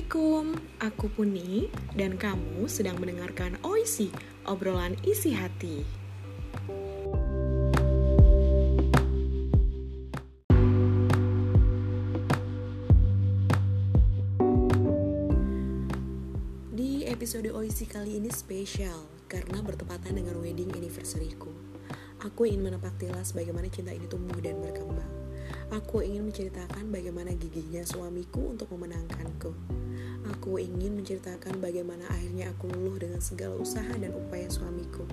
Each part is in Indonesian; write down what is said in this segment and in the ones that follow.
Assalamualaikum, aku Puni dan kamu sedang mendengarkan OISI, obrolan isi hati. Di episode OISI kali ini spesial karena bertepatan dengan wedding anniversary-ku. Aku ingin menepak tilas bagaimana cinta ini tumbuh dan berkembang. Aku ingin menceritakan bagaimana gigihnya suamiku untuk memenangkanku. Aku ingin menceritakan bagaimana akhirnya aku luluh dengan segala usaha dan upaya suamiku.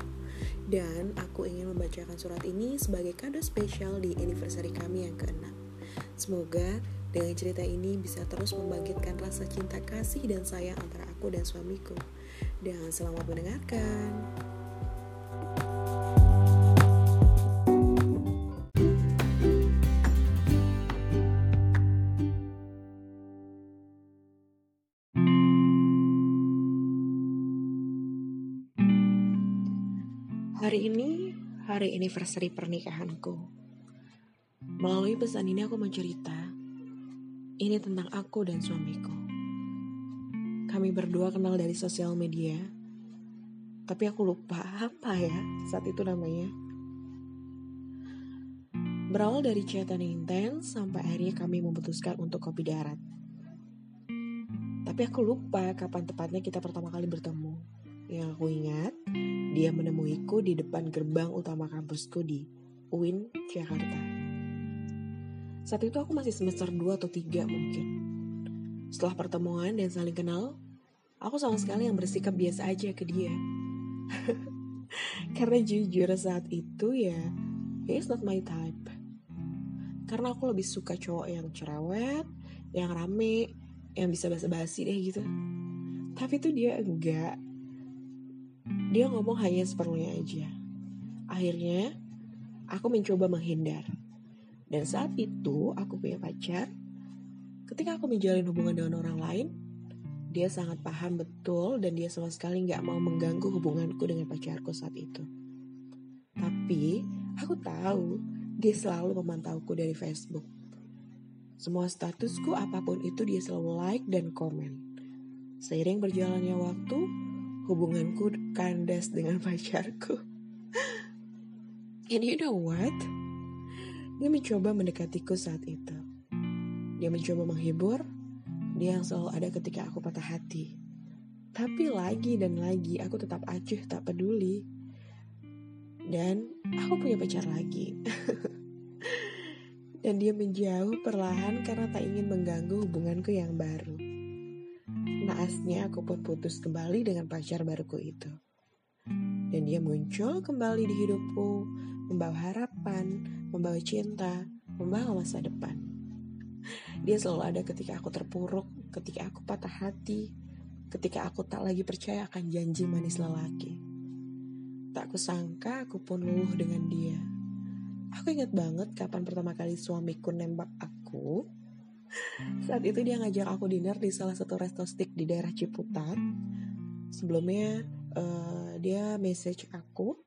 Dan aku ingin membacakan surat ini sebagai kado spesial di anniversary kami yang keenam. Semoga dengan cerita ini bisa terus membangkitkan rasa cinta kasih dan sayang antara aku dan suamiku. Dan selamat mendengarkan. Hari ini hari anniversary pernikahanku. Melalui pesan ini aku mencerita ini tentang aku dan suamiku. Kami berdua kenal dari sosial media, tapi aku lupa apa ya saat itu namanya. Berawal dari chatan intens sampai akhirnya kami memutuskan untuk kopi darat. Tapi aku lupa kapan tepatnya kita pertama kali bertemu. Yang aku ingat, dia menemuiku di depan gerbang utama kampusku di UIN, Jakarta. Saat itu aku masih semester 2 atau 3 mungkin. Setelah pertemuan dan saling kenal, aku sama sekali yang bersikap biasa aja ke dia. Karena jujur saat itu ya, he is not my type. Karena aku lebih suka cowok yang cerewet, yang rame, yang bisa basa-basi deh gitu. Tapi itu dia enggak dia ngomong hanya seperlunya aja. Akhirnya, aku mencoba menghindar. Dan saat itu, aku punya pacar. Ketika aku menjalin hubungan dengan orang lain, dia sangat paham betul dan dia sama sekali nggak mau mengganggu hubunganku dengan pacarku saat itu. Tapi, aku tahu dia selalu memantauku dari Facebook. Semua statusku apa pun itu dia selalu like dan komen. Seiring berjalannya waktu, hubunganku kandas dengan pacarku. And you know what? Dia mencoba mendekatiku saat itu. Dia mencoba menghibur, dia yang selalu ada ketika aku patah hati. Tapi lagi dan lagi aku tetap acuh tak peduli. Dan aku punya pacar lagi. dan dia menjauh perlahan karena tak ingin mengganggu hubunganku yang baru. Naasnya aku pun putus kembali dengan pacar baruku itu. Dan dia muncul kembali di hidupku, membawa harapan, membawa cinta, membawa masa depan. Dia selalu ada ketika aku terpuruk, ketika aku patah hati, ketika aku tak lagi percaya akan janji manis lelaki. Tak kusangka aku pun luluh dengan dia. Aku ingat banget kapan pertama kali suamiku nembak aku saat itu dia ngajak aku dinner di salah satu resto stick di daerah Ciputat. Sebelumnya uh, dia message aku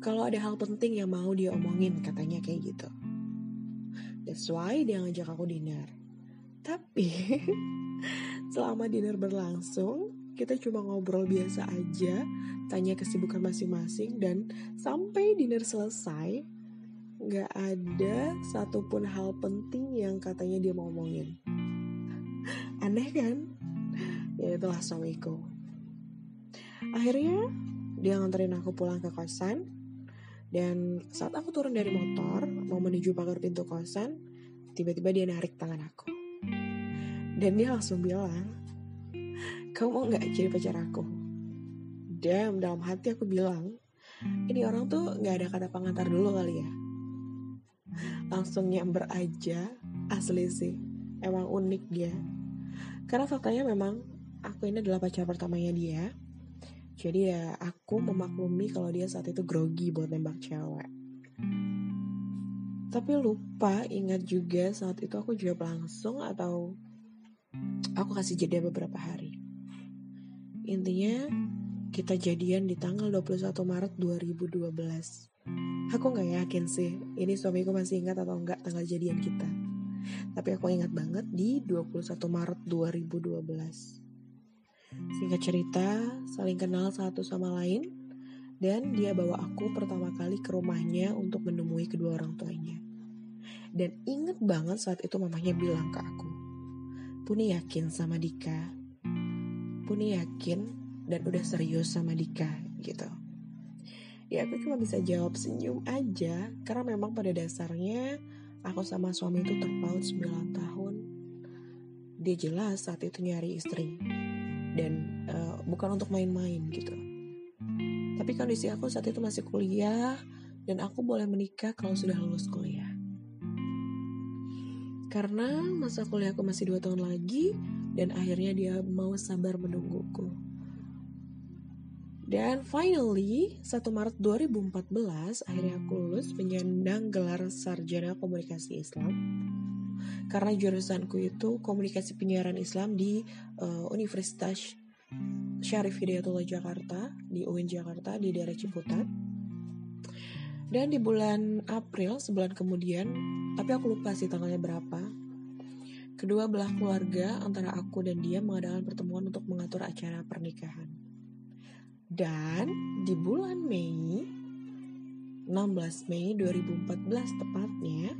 kalau ada hal penting yang mau dia omongin katanya kayak gitu. That's why dia ngajak aku dinner. Tapi selama dinner berlangsung kita cuma ngobrol biasa aja, tanya kesibukan masing-masing dan sampai dinner selesai gak ada satupun hal penting yang katanya dia mau ngomongin. Aneh kan? Ya itulah suamiku. Akhirnya dia nganterin aku pulang ke kosan dan saat aku turun dari motor mau menuju pagar pintu kosan, tiba-tiba dia narik tangan aku. Dan dia langsung bilang, kamu mau gak jadi pacar aku? Dan dalam hati aku bilang, ini orang tuh gak ada kata pengantar dulu kali ya langsung nyamber aja asli sih. Emang unik dia. Karena faktanya memang aku ini adalah pacar pertamanya dia. Jadi ya aku memaklumi kalau dia saat itu grogi buat nembak cewek. Tapi lupa ingat juga saat itu aku jawab langsung atau aku kasih jeda beberapa hari. Intinya kita jadian di tanggal 21 Maret 2012 Aku gak yakin sih, ini suamiku masih ingat atau enggak tanggal jadian kita. Tapi aku ingat banget di 21 Maret 2012. Singkat cerita, saling kenal satu sama lain, dan dia bawa aku pertama kali ke rumahnya untuk menemui kedua orang tuanya. Dan inget banget saat itu mamanya bilang ke aku, Puni yakin sama Dika, Puni yakin dan udah serius sama Dika gitu ya aku cuma bisa jawab senyum aja. Karena memang pada dasarnya aku sama suami itu terpaut 9 tahun. Dia jelas saat itu nyari istri. Dan uh, bukan untuk main-main gitu. Tapi kondisi aku saat itu masih kuliah dan aku boleh menikah kalau sudah lulus kuliah. Karena masa kuliahku masih dua tahun lagi dan akhirnya dia mau sabar menungguku dan finally, 1 Maret 2014, akhirnya aku lulus menyandang gelar Sarjana Komunikasi Islam. Karena jurusanku itu komunikasi penyiaran Islam di uh, Universitas Syarif Hidayatullah Jakarta, di UIN Jakarta, di daerah Ciputat. Dan di bulan April, sebulan kemudian, tapi aku lupa sih tanggalnya berapa, kedua belah keluarga antara aku dan dia mengadakan pertemuan untuk mengatur acara pernikahan. Dan di bulan Mei, 16 Mei 2014 tepatnya,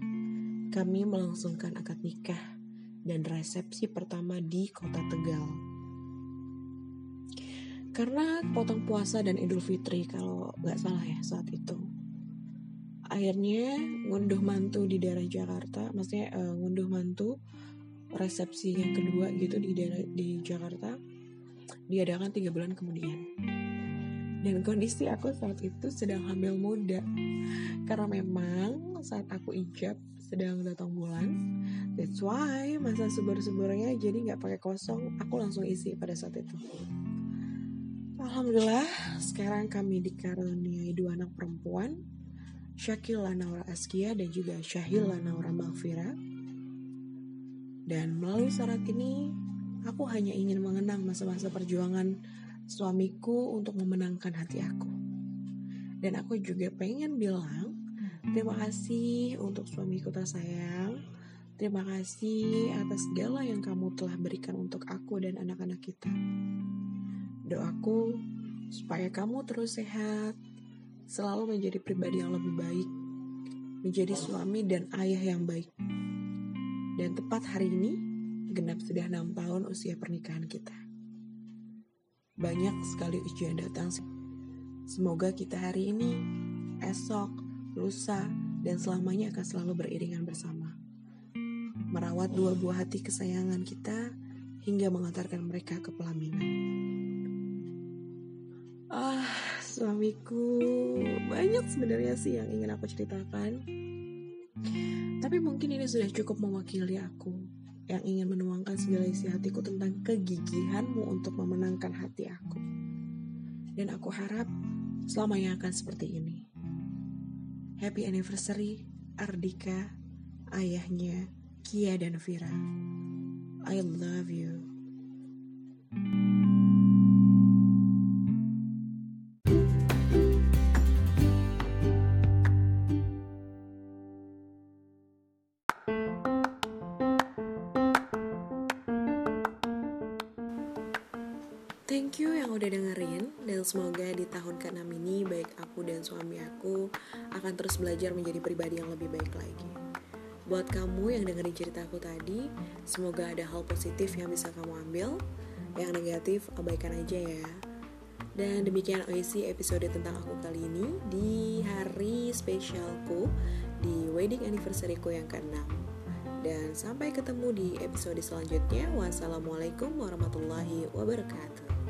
kami melangsungkan akad nikah dan resepsi pertama di kota Tegal. Karena potong puasa dan Idul Fitri kalau nggak salah ya saat itu. Akhirnya ngunduh mantu di daerah Jakarta, maksudnya uh, ngunduh mantu resepsi yang kedua gitu di daerah di Jakarta diadakan tiga bulan kemudian dan kondisi aku saat itu sedang hamil muda. Karena memang saat aku ijab sedang datang bulan that's why masa subur-suburnya jadi nggak pakai kosong. Aku langsung isi pada saat itu. Alhamdulillah sekarang kami dikaruniai dua anak perempuan Syakil Lanaura Askia dan juga Syahil Lanaura Malfira dan melalui syarat ini aku hanya ingin mengenang masa-masa perjuangan suamiku untuk memenangkan hati aku. Dan aku juga pengen bilang terima kasih untuk suamiku tersayang. Terima kasih atas segala yang kamu telah berikan untuk aku dan anak-anak kita. Doaku supaya kamu terus sehat, selalu menjadi pribadi yang lebih baik, menjadi suami dan ayah yang baik. Dan tepat hari ini, genap sudah enam tahun usia pernikahan kita. Banyak sekali ujian datang. Semoga kita hari ini, esok, lusa, dan selamanya akan selalu beriringan bersama. Merawat dua buah hati kesayangan kita hingga mengantarkan mereka ke pelaminan. Ah, suamiku banyak sebenarnya sih yang ingin aku ceritakan. Tapi mungkin ini sudah cukup mewakili aku yang ingin menuangkan segala isi hatiku tentang kegigihanmu untuk memenangkan hati aku. Dan aku harap selamanya akan seperti ini. Happy anniversary Ardika, ayahnya Kia dan Vira. I love you. Thank you yang udah dengerin dan semoga di tahun ke-6 ini baik aku dan suami aku akan terus belajar menjadi pribadi yang lebih baik lagi. Buat kamu yang dengerin cerita aku tadi, semoga ada hal positif yang bisa kamu ambil. Yang negatif abaikan aja ya. Dan demikian OIC episode tentang aku kali ini di hari spesialku di wedding anniversaryku yang ke-6. Dan sampai ketemu di episode selanjutnya. Wassalamualaikum warahmatullahi wabarakatuh.